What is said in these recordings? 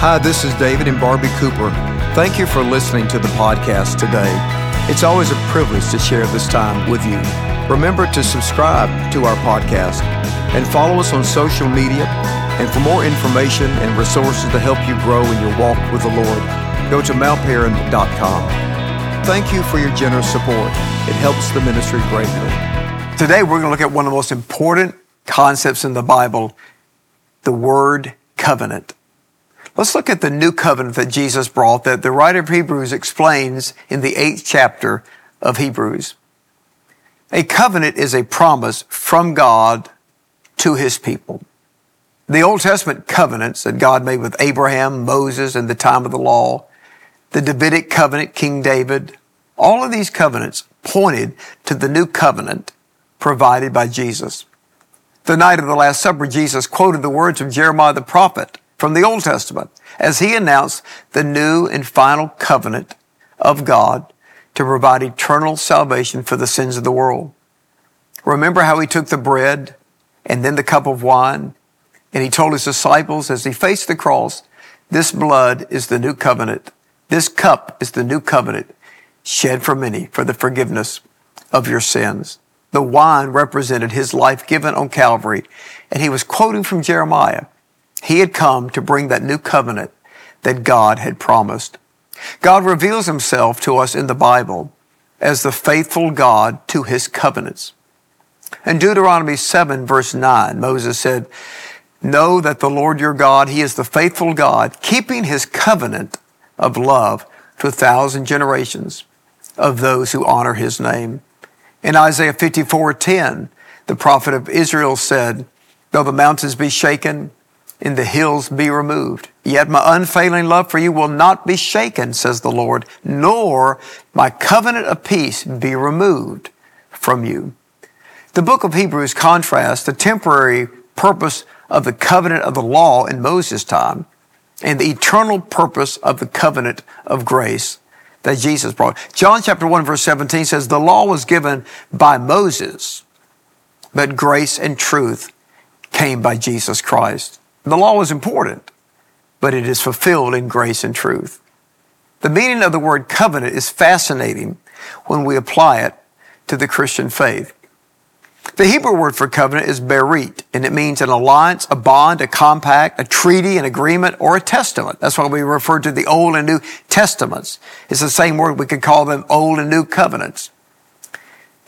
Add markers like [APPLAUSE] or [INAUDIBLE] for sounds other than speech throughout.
Hi, this is David and Barbie Cooper. Thank you for listening to the podcast today. It's always a privilege to share this time with you. Remember to subscribe to our podcast and follow us on social media. And for more information and resources to help you grow in your walk with the Lord, go to mountparan.com. Thank you for your generous support. It helps the ministry greatly. Today, we're going to look at one of the most important concepts in the Bible the word covenant. Let's look at the new covenant that Jesus brought that the writer of Hebrews explains in the eighth chapter of Hebrews. A covenant is a promise from God to his people. The Old Testament covenants that God made with Abraham, Moses, and the time of the law, the Davidic covenant, King David, all of these covenants pointed to the new covenant provided by Jesus. The night of the Last Supper, Jesus quoted the words of Jeremiah the prophet from the Old Testament as he announced the new and final covenant of God to provide eternal salvation for the sins of the world. Remember how he took the bread and then the cup of wine and he told his disciples as he faced the cross, this blood is the new covenant. This cup is the new covenant shed for many for the forgiveness of your sins. The wine represented his life given on Calvary and he was quoting from Jeremiah he had come to bring that new covenant that God had promised. God reveals himself to us in the Bible as the faithful God to his covenants. In Deuteronomy 7 verse 9, Moses said, Know that the Lord your God, he is the faithful God, keeping his covenant of love to a thousand generations of those who honor his name. In Isaiah 54 10, the prophet of Israel said, Though the mountains be shaken and the hills be removed. Yet my unfailing love for you will not be shaken, says the Lord, nor my covenant of peace be removed from you. The book of Hebrews contrasts the temporary purpose of the covenant of the law in Moses' time and the eternal purpose of the covenant of grace that Jesus brought. John chapter 1 verse 17 says, the law was given by Moses, but grace and truth came by Jesus Christ. The law is important, but it is fulfilled in grace and truth. The meaning of the word covenant is fascinating when we apply it to the Christian faith. The Hebrew word for covenant is berit, and it means an alliance, a bond, a compact, a treaty, an agreement, or a testament. That's why we refer to the Old and New Testaments. It's the same word we could call them Old and New Covenants.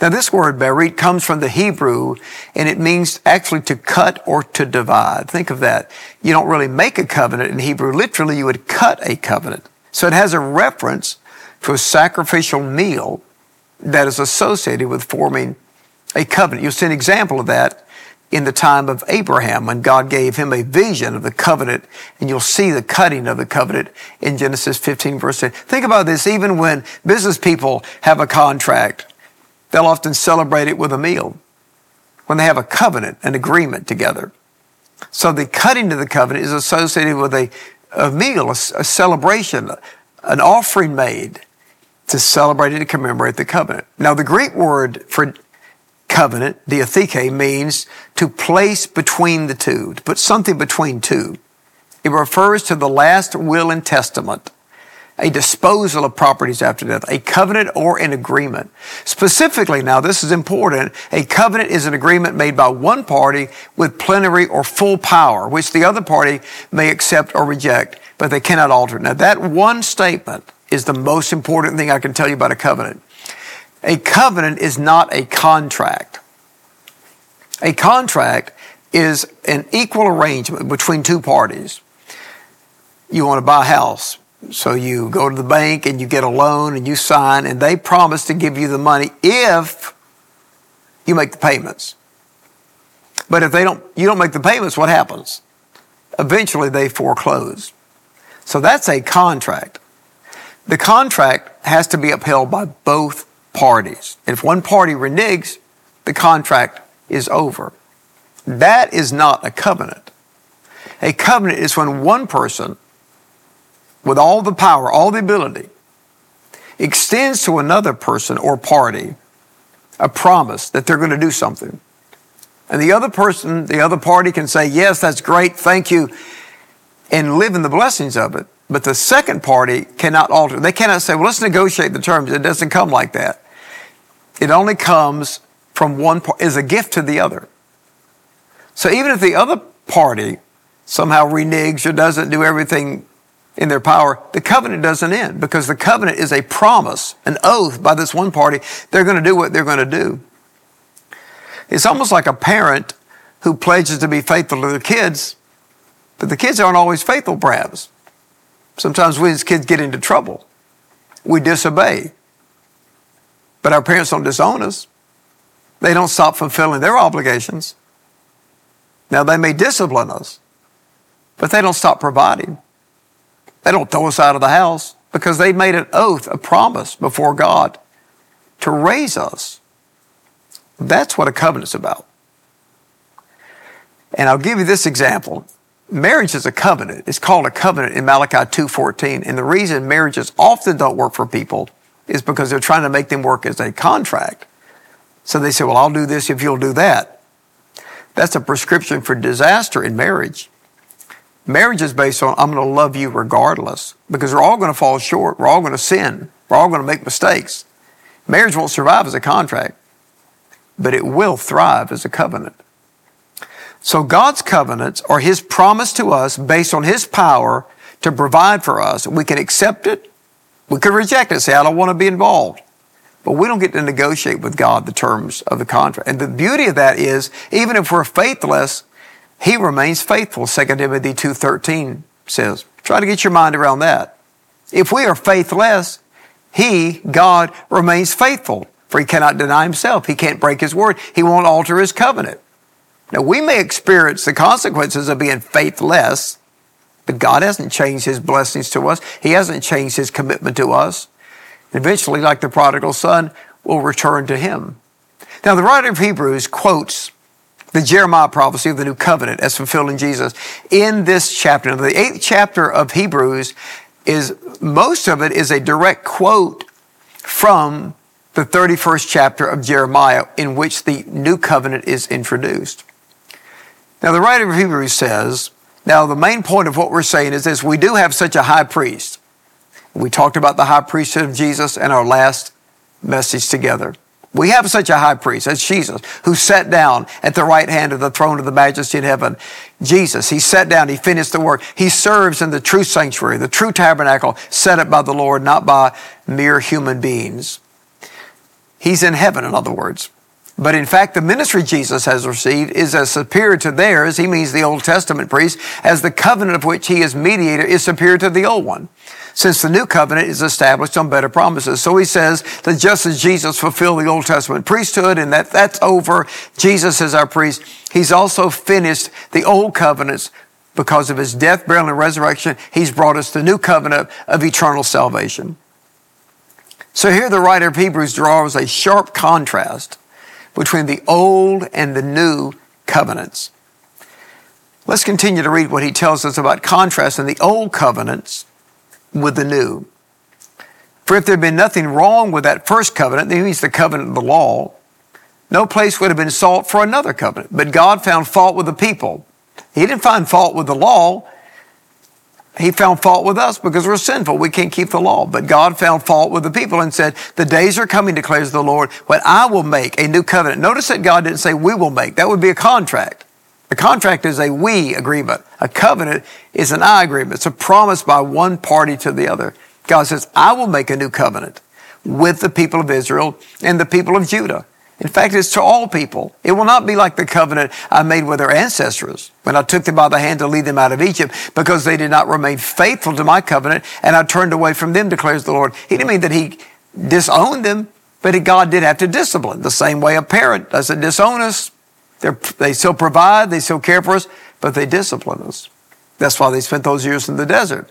Now, this word berit comes from the Hebrew and it means actually to cut or to divide. Think of that. You don't really make a covenant in Hebrew. Literally, you would cut a covenant. So it has a reference to a sacrificial meal that is associated with forming a covenant. You'll see an example of that in the time of Abraham when God gave him a vision of the covenant and you'll see the cutting of the covenant in Genesis 15 verse 10. Think about this. Even when business people have a contract, They'll often celebrate it with a meal when they have a covenant, an agreement together. So the cutting of the covenant is associated with a, a meal, a, a celebration, an offering made to celebrate and commemorate the covenant. Now, the Greek word for covenant, diatheke, means to place between the two, to put something between two. It refers to the last will and testament a disposal of properties after death, a covenant or an agreement. Specifically, now this is important, a covenant is an agreement made by one party with plenary or full power, which the other party may accept or reject, but they cannot alter. Now that one statement is the most important thing I can tell you about a covenant. A covenant is not a contract. A contract is an equal arrangement between two parties. You want to buy a house so you go to the bank and you get a loan and you sign and they promise to give you the money if you make the payments. But if they don't, you don't make the payments, what happens? Eventually they foreclose. So that's a contract. The contract has to be upheld by both parties. If one party reneges, the contract is over. That is not a covenant. A covenant is when one person with all the power, all the ability, extends to another person or party a promise that they're going to do something. And the other person, the other party can say, yes, that's great, thank you. and live in the blessings of it. But the second party cannot alter. They cannot say, well, let's negotiate the terms. It doesn't come like that. It only comes from one part, is a gift to the other. So even if the other party somehow reneges or doesn't do everything in their power, the covenant doesn't end because the covenant is a promise, an oath by this one party. They're going to do what they're going to do. It's almost like a parent who pledges to be faithful to their kids, but the kids aren't always faithful, perhaps. Sometimes we as kids get into trouble. We disobey. But our parents don't disown us. They don't stop fulfilling their obligations. Now, they may discipline us, but they don't stop providing. They don't throw us out of the house because they made an oath, a promise before God to raise us. That's what a covenant's about. And I'll give you this example marriage is a covenant. It's called a covenant in Malachi 2:14. And the reason marriages often don't work for people is because they're trying to make them work as a contract. So they say, "Well, I'll do this if you'll do that." That's a prescription for disaster in marriage. Marriage is based on I'm going to love you regardless because we're all going to fall short. We're all going to sin. We're all going to make mistakes. Marriage won't survive as a contract, but it will thrive as a covenant. So God's covenants are His promise to us based on His power to provide for us. We can accept it. We could reject it, say, I don't want to be involved. But we don't get to negotiate with God the terms of the contract. And the beauty of that is, even if we're faithless, He remains faithful. 2 Timothy 2.13 says. Try to get your mind around that. If we are faithless, He, God, remains faithful. For He cannot deny Himself. He can't break His word. He won't alter His covenant. Now, we may experience the consequences of being faithless, but God hasn't changed His blessings to us. He hasn't changed His commitment to us. Eventually, like the prodigal son, we'll return to Him. Now, the writer of Hebrews quotes the Jeremiah prophecy of the new covenant as fulfilled in Jesus in this chapter. The eighth chapter of Hebrews is, most of it is a direct quote from the 31st chapter of Jeremiah in which the new covenant is introduced. Now, the writer of Hebrews says, now the main point of what we're saying is this we do have such a high priest. We talked about the high priesthood of Jesus in our last message together. We have such a high priest, that's Jesus, who sat down at the right hand of the throne of the majesty in heaven. Jesus, he sat down, he finished the work. He serves in the true sanctuary, the true tabernacle set up by the Lord, not by mere human beings. He's in heaven, in other words. But in fact, the ministry Jesus has received is as superior to theirs, he means the Old Testament priest, as the covenant of which he is mediator is superior to the old one, since the new covenant is established on better promises. So he says that just as Jesus fulfilled the Old Testament priesthood and that that's over, Jesus is our priest, he's also finished the old covenants because of his death, burial, and resurrection. He's brought us the new covenant of eternal salvation. So here the writer of Hebrews draws a sharp contrast between the old and the new covenants. Let's continue to read what he tells us about contrast in the old covenants with the new. For if there had been nothing wrong with that first covenant, that means the covenant of the law, no place would have been sought for another covenant. But God found fault with the people. He didn't find fault with the law. He found fault with us because we're sinful. We can't keep the law. But God found fault with the people and said, The days are coming, declares the Lord, when I will make a new covenant. Notice that God didn't say we will make. That would be a contract. A contract is a we agreement. A covenant is an I agreement. It's a promise by one party to the other. God says, I will make a new covenant with the people of Israel and the people of Judah. In fact, it's to all people. It will not be like the covenant I made with their ancestors when I took them by the hand to lead them out of Egypt because they did not remain faithful to my covenant and I turned away from them, declares the Lord. He didn't mean that he disowned them, but God did have to discipline. The same way a parent doesn't disown us. They're, they still provide, they still care for us, but they discipline us. That's why they spent those years in the desert.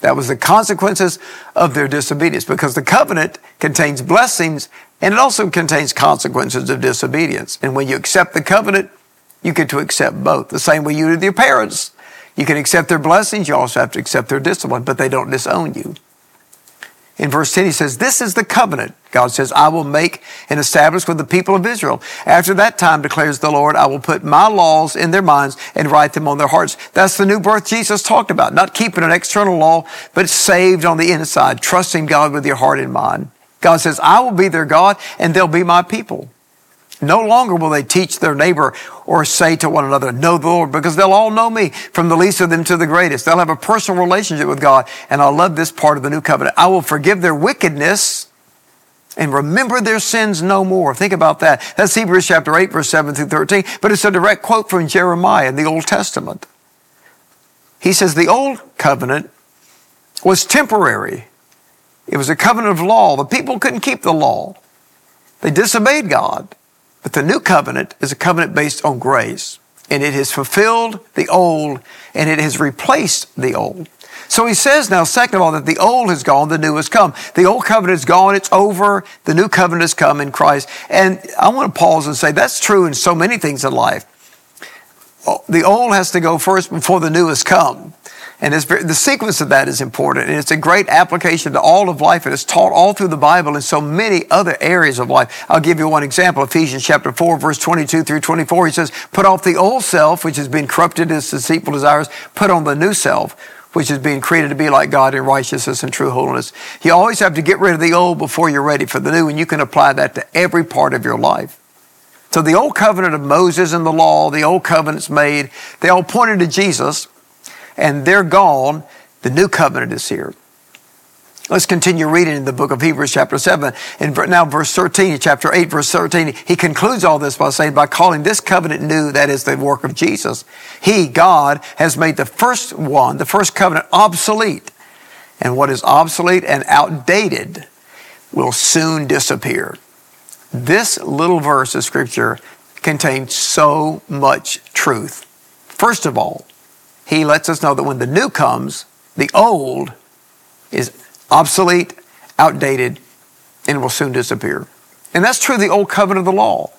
That was the consequences of their disobedience because the covenant contains blessings and it also contains consequences of disobedience. And when you accept the covenant, you get to accept both. The same way you with your parents. You can accept their blessings, you also have to accept their discipline, but they don't disown you. In verse 10, he says, This is the covenant. God says, I will make and establish with the people of Israel. After that time, declares the Lord, I will put my laws in their minds and write them on their hearts. That's the new birth Jesus talked about. Not keeping an external law, but saved on the inside, trusting God with your heart and mind. God says, I will be their God and they'll be my people. No longer will they teach their neighbor or say to one another, know the Lord, because they'll all know me from the least of them to the greatest. They'll have a personal relationship with God. And I love this part of the new covenant. I will forgive their wickedness and remember their sins no more. Think about that. That's Hebrews chapter 8, verse 7 through 13. But it's a direct quote from Jeremiah in the Old Testament. He says the old covenant was temporary. It was a covenant of law. The people couldn't keep the law. They disobeyed God. But the new covenant is a covenant based on grace, and it has fulfilled the old and it has replaced the old. So he says now, second of all, that the old has gone, the new has come. The old covenant is gone, it's over, the new covenant has come in Christ. And I want to pause and say that's true in so many things in life. The old has to go first before the new has come. And very, the sequence of that is important. And it's a great application to all of life. And it's taught all through the Bible in so many other areas of life. I'll give you one example. Ephesians chapter 4, verse 22 through 24. He says, Put off the old self, which has been corrupted as deceitful desires. Put on the new self, which is being created to be like God in righteousness and true holiness. You always have to get rid of the old before you're ready for the new. And you can apply that to every part of your life. So the old covenant of Moses and the law, the old covenants made, they all pointed to Jesus and they're gone. The new covenant is here. Let's continue reading in the book of Hebrews, chapter 7. And now, verse 13, chapter 8, verse 13, he concludes all this by saying, by calling this covenant new, that is the work of Jesus. He, God, has made the first one, the first covenant, obsolete. And what is obsolete and outdated will soon disappear. This little verse of scripture contains so much truth. First of all, he lets us know that when the new comes, the old is obsolete, outdated, and will soon disappear. And that's true of the old covenant of the law.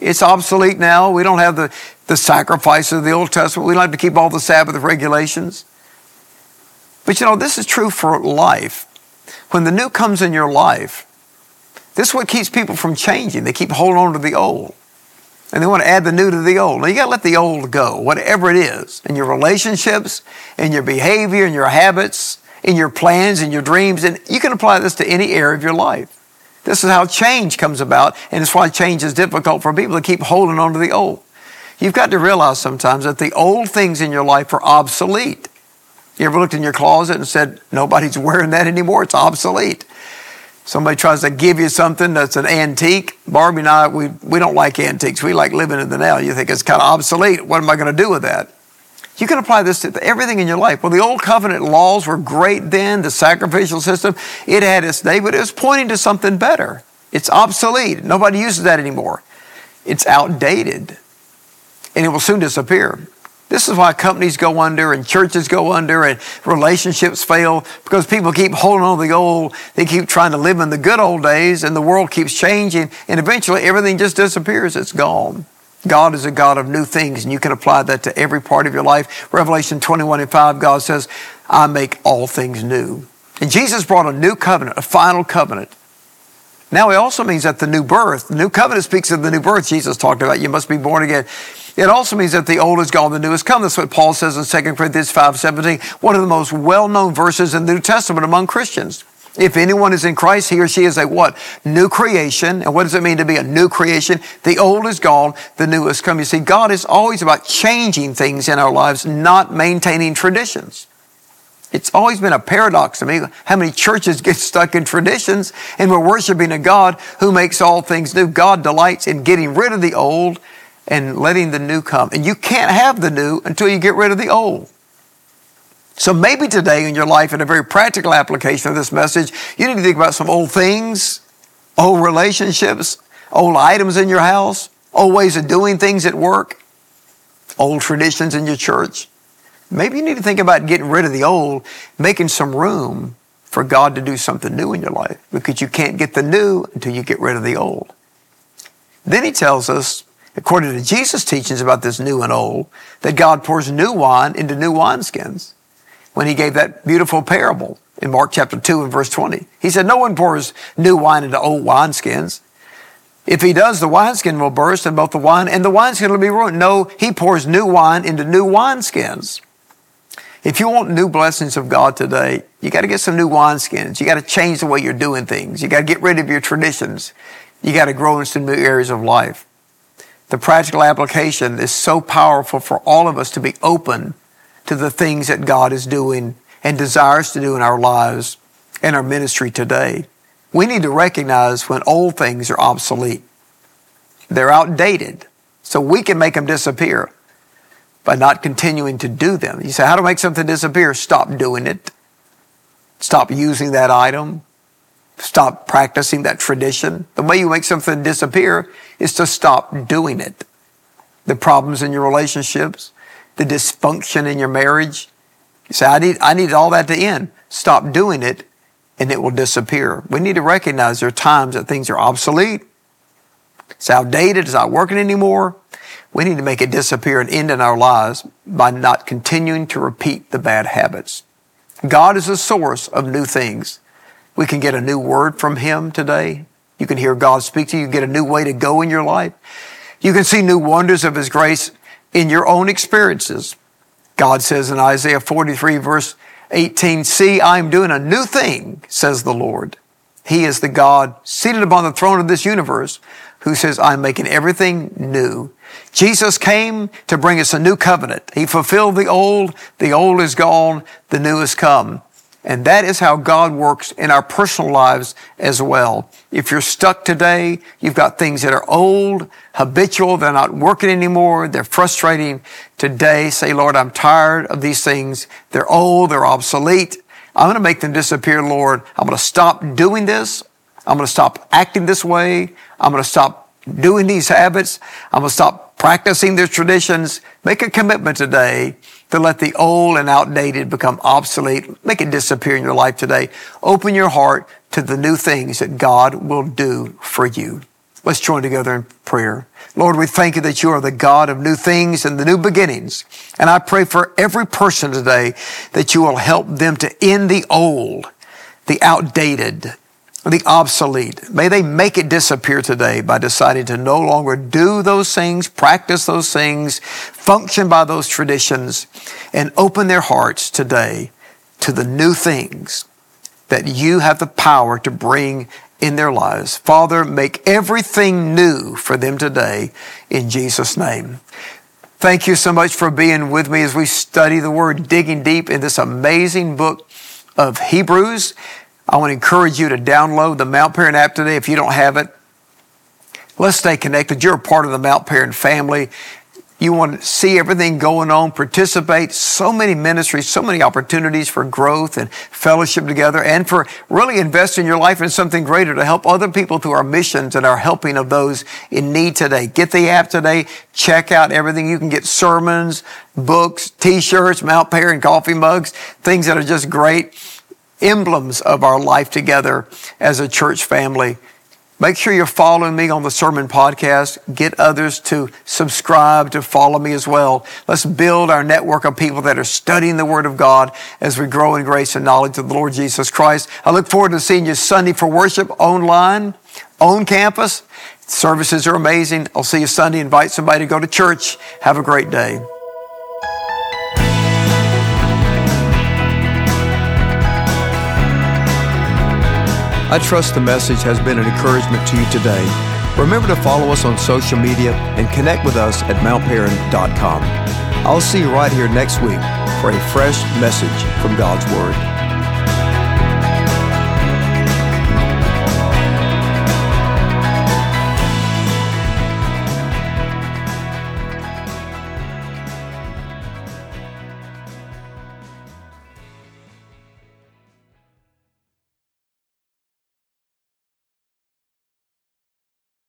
It's obsolete now. We don't have the, the sacrifices of the Old Testament. We don't have to keep all the Sabbath regulations. But you know, this is true for life. When the new comes in your life, this is what keeps people from changing. They keep holding on to the old and they want to add the new to the old. Now you got to let the old go, whatever it is, in your relationships, in your behavior, in your habits, in your plans, in your dreams, and you can apply this to any area of your life. This is how change comes about, and it's why change is difficult for people to keep holding on to the old. You've got to realize sometimes that the old things in your life are obsolete. You ever looked in your closet and said, nobody's [LAUGHS] wearing that anymore? It's obsolete. Somebody tries to give you something that's an antique. Barbie and I, we, we don't like antiques. We like living in the now. You think it's kind of obsolete. What am I going to do with that? You can apply this to everything in your life. Well, the old covenant laws were great then, the sacrificial system, it had its day, but it was pointing to something better. It's obsolete. Nobody uses that anymore. It's outdated. And it will soon disappear. This is why companies go under and churches go under and relationships fail because people keep holding on to the old. They keep trying to live in the good old days and the world keeps changing and eventually everything just disappears. It's gone. God is a God of new things and you can apply that to every part of your life. Revelation 21 and 5, God says, I make all things new. And Jesus brought a new covenant, a final covenant. Now, it also means that the new birth, the new covenant speaks of the new birth Jesus talked about. You must be born again. It also means that the old is gone, the new has come. That's what Paul says in 2 Corinthians 5.17, one of the most well-known verses in the New Testament among Christians. If anyone is in Christ, he or she is a what? New creation. And what does it mean to be a new creation? The old is gone, the new has come. You see, God is always about changing things in our lives, not maintaining traditions. It's always been a paradox to me how many churches get stuck in traditions and we're worshiping a God who makes all things new. God delights in getting rid of the old and letting the new come. And you can't have the new until you get rid of the old. So maybe today in your life, in a very practical application of this message, you need to think about some old things, old relationships, old items in your house, old ways of doing things at work, old traditions in your church. Maybe you need to think about getting rid of the old, making some room for God to do something new in your life because you can't get the new until you get rid of the old. Then he tells us according to Jesus' teachings about this new and old, that God pours new wine into new wineskins when he gave that beautiful parable in Mark chapter 2 and verse 20. He said, No one pours new wine into old wineskins. If he does, the wineskin will burst and both the wine and the wineskin will be ruined. No, he pours new wine into new wineskins. If you want new blessings of God today, you got to get some new wineskins. You got to change the way you're doing things. You got to get rid of your traditions. You got to grow in some new areas of life. The practical application is so powerful for all of us to be open to the things that God is doing and desires to do in our lives and our ministry today. We need to recognize when old things are obsolete. They're outdated. So we can make them disappear by not continuing to do them. You say, how to make something disappear? Stop doing it. Stop using that item. Stop practicing that tradition. The way you make something disappear is to stop doing it. The problems in your relationships, the dysfunction in your marriage. You say, I need, I need all that to end. Stop doing it and it will disappear. We need to recognize there are times that things are obsolete. It's outdated. It's not working anymore. We need to make it disappear and end in our lives by not continuing to repeat the bad habits. God is the source of new things. We can get a new word from Him today. You can hear God speak to you. You get a new way to go in your life. You can see new wonders of His grace in your own experiences. God says in Isaiah 43 verse 18, see, I am doing a new thing, says the Lord. He is the God seated upon the throne of this universe who says, I'm making everything new. Jesus came to bring us a new covenant. He fulfilled the old. The old is gone. The new has come. And that is how God works in our personal lives as well. If you're stuck today, you've got things that are old, habitual, they're not working anymore, they're frustrating. Today, say, Lord, I'm tired of these things. They're old, they're obsolete. I'm going to make them disappear, Lord. I'm going to stop doing this. I'm going to stop acting this way. I'm going to stop doing these habits. I'm going to stop practicing these traditions. Make a commitment today to let the old and outdated become obsolete. Make it disappear in your life today. Open your heart to the new things that God will do for you. Let's join together in prayer. Lord, we thank you that you are the God of new things and the new beginnings. And I pray for every person today that you will help them to end the old, the outdated, the obsolete. May they make it disappear today by deciding to no longer do those things, practice those things, function by those traditions, and open their hearts today to the new things that you have the power to bring in their lives. Father, make everything new for them today in Jesus' name. Thank you so much for being with me as we study the Word, digging deep in this amazing book of Hebrews. I want to encourage you to download the Mount Paran app today if you don't have it. Let's stay connected. You're a part of the Mount Paran family. You want to see everything going on, participate. So many ministries, so many opportunities for growth and fellowship together and for really investing your life in something greater to help other people through our missions and our helping of those in need today. Get the app today. Check out everything. You can get sermons, books, t-shirts, Mount Paran coffee mugs, things that are just great emblems of our life together as a church family. Make sure you're following me on the Sermon Podcast. Get others to subscribe, to follow me as well. Let's build our network of people that are studying the Word of God as we grow in grace and knowledge of the Lord Jesus Christ. I look forward to seeing you Sunday for worship online, on campus. Services are amazing. I'll see you Sunday. Invite somebody to go to church. Have a great day. I trust the message has been an encouragement to you today. Remember to follow us on social media and connect with us at mountparan.com. I'll see you right here next week for a fresh message from God's Word.